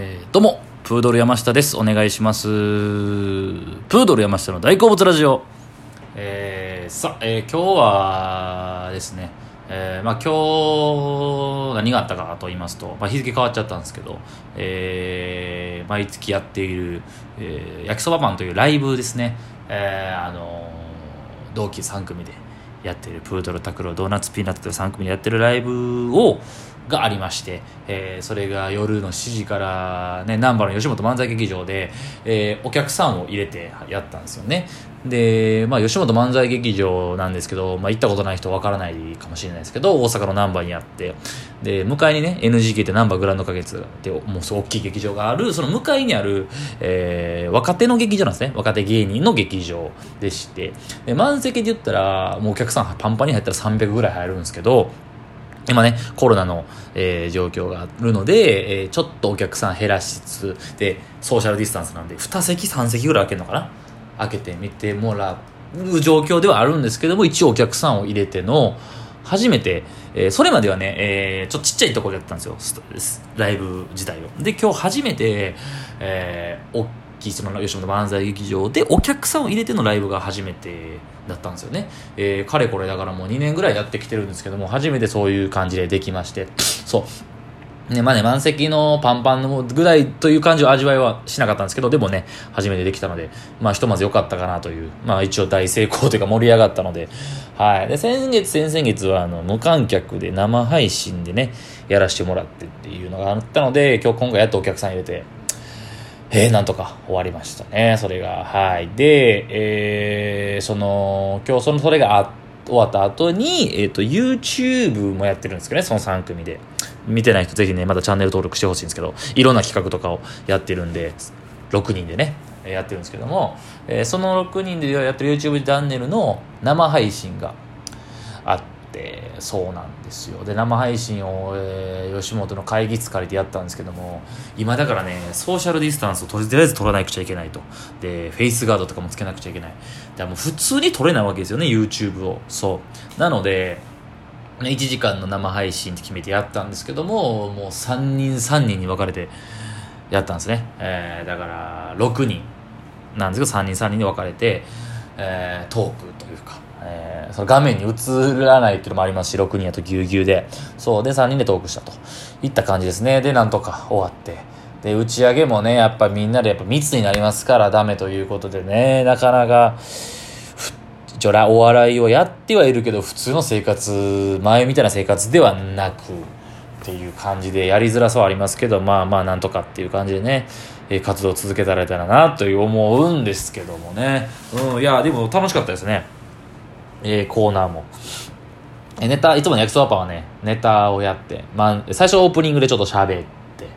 えーどうも、プードル山下です。お願いします。プードル山下の大好物ラジオ。えーさあ、えー今日はですね、えーまあ今日何があったかと言いますと、まあ、日付変わっちゃったんですけど、えー毎月やっている、えー焼きそばパンというライブですね、えーあの同期3組でやってるプードル拓郎ドーナツピーナッツという3組でやってるライブをがありまして、えーそれが夜の7時からね南波の吉本漫才劇場で、えーお客さんを入れてやったんですよね。で、まあ、吉本漫才劇場なんですけど、まあ、行ったことない人わからないかもしれないですけど大阪の難波にあってで向かいにね NGK って難波グランド花月ってもうすごい大きい劇場があるその向かいにある、えー若手の劇場なんですね。若手芸人の劇場でしてで満席で言ったらもうお客さんパンパンに入ったら300ぐらい入るんですけど今ね、コロナの、えー状況があるので、えーちょっとお客さん減らしつつ、で、ソーシャルディスタンスなんで、2席、3席ぐらい開けるのかな開けてみてもらう状況ではあるんですけども、一応お客さんを入れての、初めて、えーそれまではね、えーちょっとちっちゃいところでやったんですよ、ライブ自体を。で、今日初めて、えー、大きいその吉本漫才劇場でお客さんを入れてのライブが初めてだったんですよね。えーかれこれだからもう2年ぐらいやってきてるんですけども、初めてそういう感じでできまして、そう。ね、まあね、満席のパンパンのぐらいという感じを味わいはしなかったんですけど、でもね、初めてできたので、まあひとまず良かったかなという、まあ一応大成功というか盛り上がったので、はい。で、先月、先々月はあの、無観客で生配信でね、やらせてもらってっていうのがあったので、今日今回やっとお客さん入れて、えー、なんとか終わりましたね、それが。はい。で、えー、その、今日その、それがあって終わった後に、えっ、と、YouTube もやってるんですけどね、その3組で。見てない人ぜひね、まだチャンネル登録してほしいんですけど、いろんな企画とかをやってるんで、6人でね、やってるんですけども、えーその6人でやってる YouTube チャンネルの生配信があってそうなんですよ。で生配信を、えー吉本の会議室借りてやったんですけども今だからねソーシャルディスタンスをとりあえず取らなくちゃいけないと。でフェイスガードとかもつけなくちゃいけない。でもう普通に撮れないわけですよね YouTube を。そう。なので1時間の生配信って決めてやったんですけどももう3人3人に分かれてやったんですね、えーだから6人なんですけど3人3人に分かれて、えートークというか、えーその画面に映らないっていうのもありますし6人やとぎゅうぎゅうで。そう。で3人でトークしたと。いった感じですね。でなんとか終わって。で打ち上げもねやっぱみんなでやっぱ密になりますからダメということでね。なかなか一応らお笑いをやってはいるけど普通の生活前みたいな生活ではなくっていう感じでやりづらさはありますけどまあまあなんとかっていう感じでね、え活動を続けられたらなという思うんですけどもね。うんいやでも楽しかったですね。えーコーナーも。えーネタいつもの焼きそばパンはねネタをやって、まあ、最初オープニングでちょっと喋って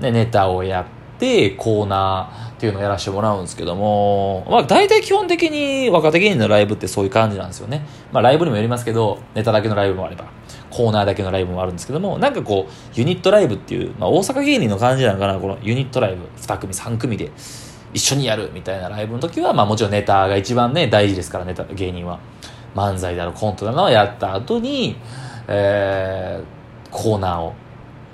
でネタをやってコーナーっていうのをやらせてもらうんですけども、まあ、大体基本的に若手芸人のライブってそういう感じなんですよね、まあ、ライブにもよりますけどネタだけのライブもあればコーナーだけのライブもあるんですけどもなんかこうユニットライブっていう、まあ、大阪芸人の感じなのかなこのユニットライブ2組3組で一緒にやるみたいなライブの時は、まあ、もちろんネタが一番ね大事ですからネタ芸人は。漫才だろコントだのをやった後に、えーコーナーを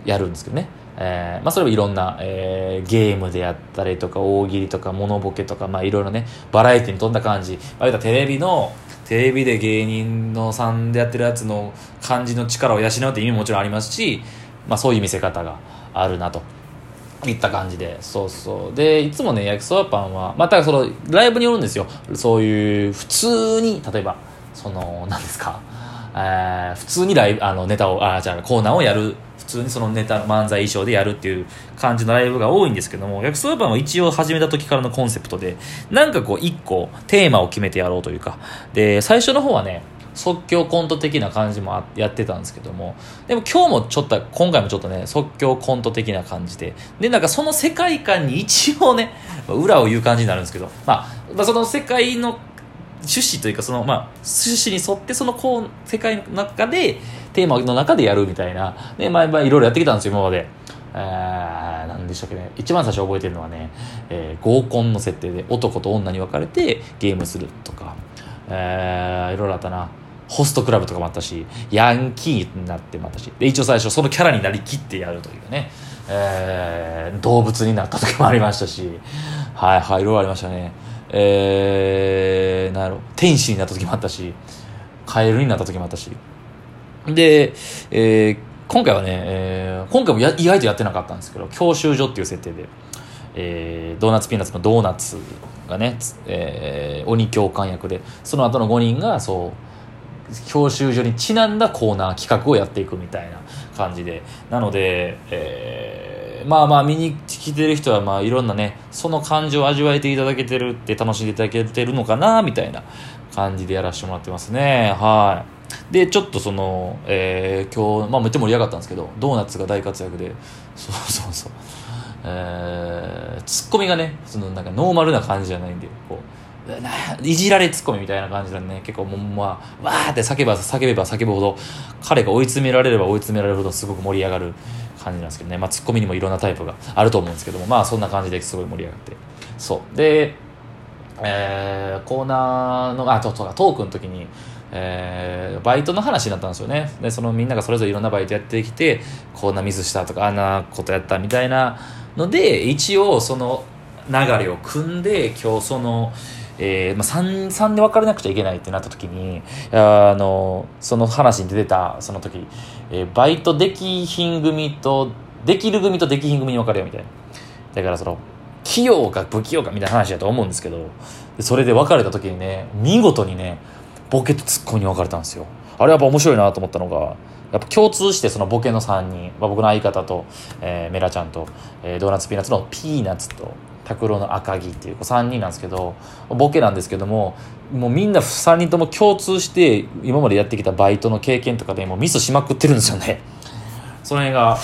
やるんですけどね、えーまあ、それもいろんな、えーゲームでやったりとか大喜利とかモノボケとか、まあ、いろいろねバラエティに富んだ感じ、あ、言うたらテレビのテレビで芸人のさんでやってるやつの感じの力を養うって意味ももちろんありますし、まあ、そういう見せ方があるなと。いった感じで。そうそう。でいつもね焼きそばパンはまたそのライブによるんですよ。そういう普通に例えばその何ですか、えー普通にライブあのネタをあじゃあコーナーをやる。普通にそのネタ漫才衣装でやるっていう感じのライブが多いんですけども焼きそばパンは一応始めた時からのコンセプトでなんかこう一個テーマを決めてやろうというか。で最初の方はね即興コント的な感じもやってたんですけどもでも今日もちょっと今回もちょっとね即興コント的な感じで。でなんかその世界観に一応ね裏を言う感じになるんですけど、まあ、まあその世界の趣旨というかそのまあ趣旨に沿ってそのこう世界の中でテーマの中でやるみたいな。で前々いろいろやってきたんですよ今まで。えー、なんでしたっけね。一番最初覚えてるのはね、えー合コンの設定で男と女に分かれてゲームするとか、えーいろいろあったな。ホストクラブとかもあったしヤンキーになってもあったし。で一応最初そのキャラになりきってやるというね、えー、動物になった時もありましたし、はいはい、いろいろありましたね。えー、なんやろ、天使になった時もあったし、カエルになった時もあったし。で、えー、今回はね、えー、今回もや意外とやってなかったんですけど、教習所っていう設定で、えー、ドーナツピーナツのドーナツがね、えー、鬼教官役で、その後の5人が、そう、教習所にちなんだコーナー企画をやっていくみたいな感じで。なので、えー、まあまあ見に来てる人はまあいろんなね、その感情を味わえていただけてるって楽しんでいただけてるのかな、みたいな感じでやらせてもらってますね。はい。で、ちょっとその、えー、今日、まあめっちゃ盛り上がったんですけど、ドーナツが大活躍で、そうそうそう。えー、ツッコミがね、そのなんかノーマルな感じじゃないんで、こう、いじられツッコミみたいな感じでね、結構もう、まあ、わーって叫べば叫べば叫ぶほど、彼が追い詰められれば追い詰められるほどすごく盛り上がる感じなんですけどね、まあツッコミにもいろんなタイプがあると思うんですけども、まあそんな感じですごい盛り上がって。そう。で、えー、コーナーの、あ、そうそうトークの時に、えー、バイトの話になったんですよね。で、そのみんながそれぞれいろんなバイトやってきて、こんなミスしたとか、あんなことやったみたいなので、一応その流れを組んで、今日その、えーまあ、3, 3で別れなくちゃいけないってなった時にあのその話に出てたその時、えー、バイトできひん組とできる組とできひん組に分かれよみたいな。だからその器用か不器用かみたいな話だと思うんですけどそれで別れた時にね見事にねボケとツッコミに分かれたんですよ。あれやっぱ面白いなと思ったのがやっぱ共通してそのボケの3人、まあ、僕の相方と、えー、メラちゃんと、えー、ドーナツピーナツのピーナツと拓郎の赤木っていう3人なんですけどボケなんですけどももうみんな3人とも共通して今までやってきたバイトの経験とかでもミスしまくってるんですよね。その辺が、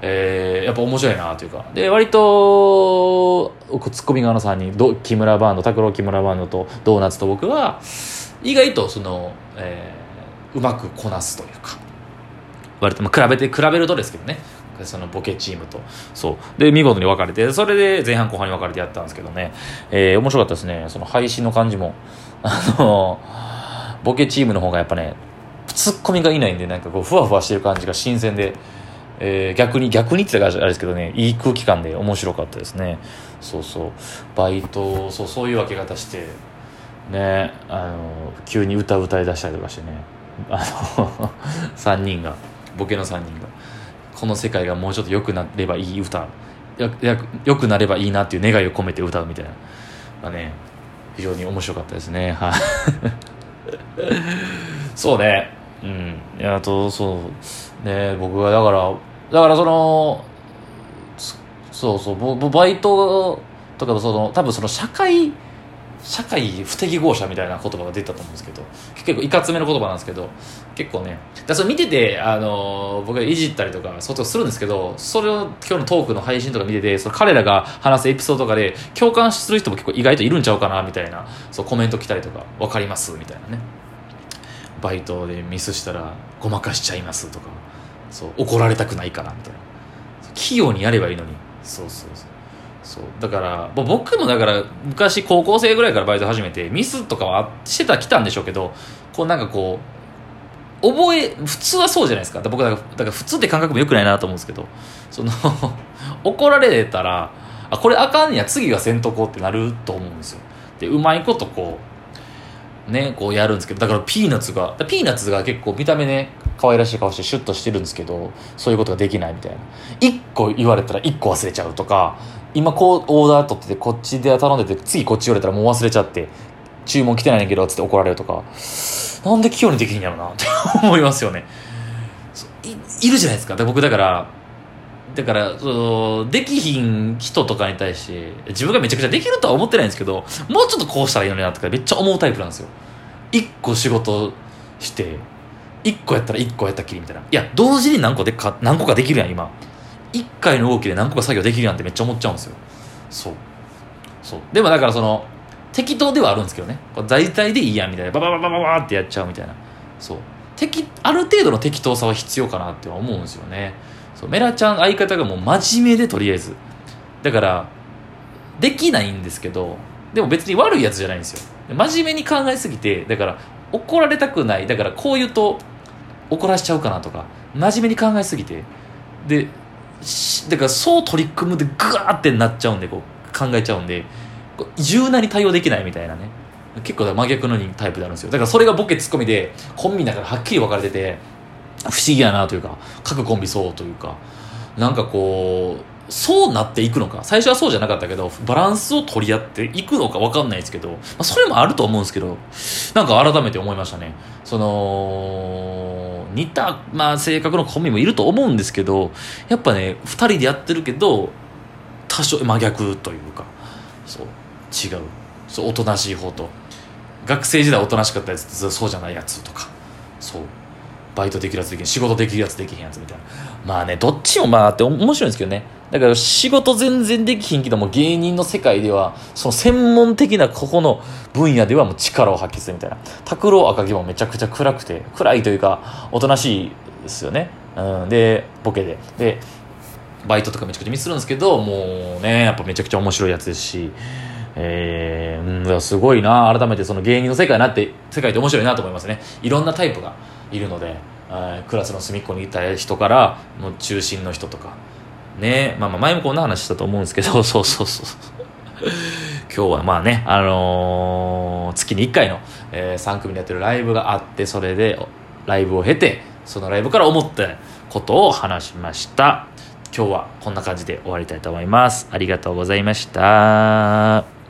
えー、やっぱ面白いなというか。で割とツッコミ側の3人ど木村バンド拓郎木村バンドとドーナツと僕は意外とその、えー、うまくこなすというか。割と、まあ、比べて比べるとですけどね。そのボケチームと。そう。で見事に分かれてそれで前半後半に分かれてやったんですけどね、えー、面白かったですね。その配信の感じも。あのボケチームの方がやっぱねツッコミがいないんでなんかこうふわふわしてる感じが新鮮で、えー、逆に逆にって言ったらあれですけどねいい空気感で面白かったですね。そうそう。バイトそうそういう分け方してねあの急に歌歌いだしたりとかしてね。あの 3人がボケの3人が。この世界がもうちょっと良くなればいい歌良くなればいいなっていう願いを込めて歌うみたいなまあね非常に面白かったですね。はい。そうね。うん。あとそう。ね僕はだからだからそのそうそうバイトとかその多分その社会社会不適合者みたいな言葉が出たと思うんですけど結構いかつめの言葉なんですけど結構ねだそれ見てて、あの僕がいじったりとかそうとするんですけどそれを今日のトークの配信とか見ててその彼らが話すエピソードとかで共感する人も結構意外といるんちゃうかなみたいなそうコメント来たりとか分かりますみたいなね。バイトでミスしたらごまかしちゃいますとかそう怒られたくないからみたいな。器用にやればいいのに。そうそうそう。そう。だから僕もだから昔高校生ぐらいからバイト始めてミスとかはしてた来たんでしょうけどこうなんかこう覚え普通はそうじゃないですか。僕だからだから普通って感覚もよくないなと思うんですけどその 怒られたらあこれあかんや次はせんとこうってなると思うんですよ。でうまいことこうねこうやるんですけどだからピーナッツがピーナッツが結構見た目ね可愛らしい顔してシュッとしてるんですけどそういうことができないみたいな。1個言われたら1個忘れちゃうとか今こうオーダー取っててこっちで頼んでて次こっち言われたらもう忘れちゃって注文来てないんだけどつって怒られるとか。なんで器用にできひんやろなって思いますよね。いいるじゃないですか。で僕だからだからそのできひん人とかに対して自分がめちゃくちゃできるとは思ってないんですけどもうちょっとこうしたらいいのになとかめっちゃ思うタイプなんですよ。一個仕事して一個やったら一個やったっきりみたいな。いや同時に何個でか何個かできるやん今。1回の動きで何個か作業できるやんてめっちゃ思っちゃうんですよ。そう。そう。でもだからその適当ではあるんですけどね。大体でいいやんみたいな。ババババババってやっちゃうみたいな。そう。適ある程度の適当さは必要かなって思うんですよね。そう。メラちゃん相方がもう真面目でとりあえず。だからできないんですけどでも別に悪いやつじゃないんですよ。真面目に考えすぎてだから怒られたくない。だからこう言うと怒らしちゃうかなとか真面目に考えすぎて。でだからそう取り組むでグワーってなっちゃうんでこう考えちゃうんでこう柔軟に対応できないみたいなね。結構真逆のタイプであるんですよだからそれがボケツッコミでコンビだからはっきり分かれてて不思議やなというか各コンビそうというか。なんかこうそうなっていくのか。最初はそうじゃなかったけどバランスを取り合っていくのか分かんないですけど、まあ、それもあると思うんですけどなんか改めて思いましたね。その似た、まあ、性格のコンビもいると思うんですけどやっぱね2人でやってるけど多少真逆というかそう違う。そうおとなしい方と。学生時代おとなしかったやつそうじゃないやつとか。そう。バイトできるやつできん仕事できるやつできへんやつみたいな。まあねどっちもまあって面白いんですけどね。だから仕事全然できひんけども芸人の世界ではその専門的なここの分野ではもう力を発揮するみたいな。拓郎赤城もめちゃくちゃ暗くて暗いというかおとなしいですよね、うん、でボケで。でバイトとかめちゃくちゃミスるんですけどもうねやっぱめちゃくちゃ面白いやつですし。えー、うん、すごいな。改めてその芸人の世界なって世界って面白いなと思いますね。いろんなタイプがいるのでクラスの隅っこにいた人からもう中心の人とかね。まあまあ前もこんな話したと思うんですけど そうそうそう今日はまあねあのー、月に1回の、えー、3組でやってるライブがあってそれでライブを経てそのライブから思ったことを話しました。今日はこんな感じで終わりたいと思います。ありがとうございました。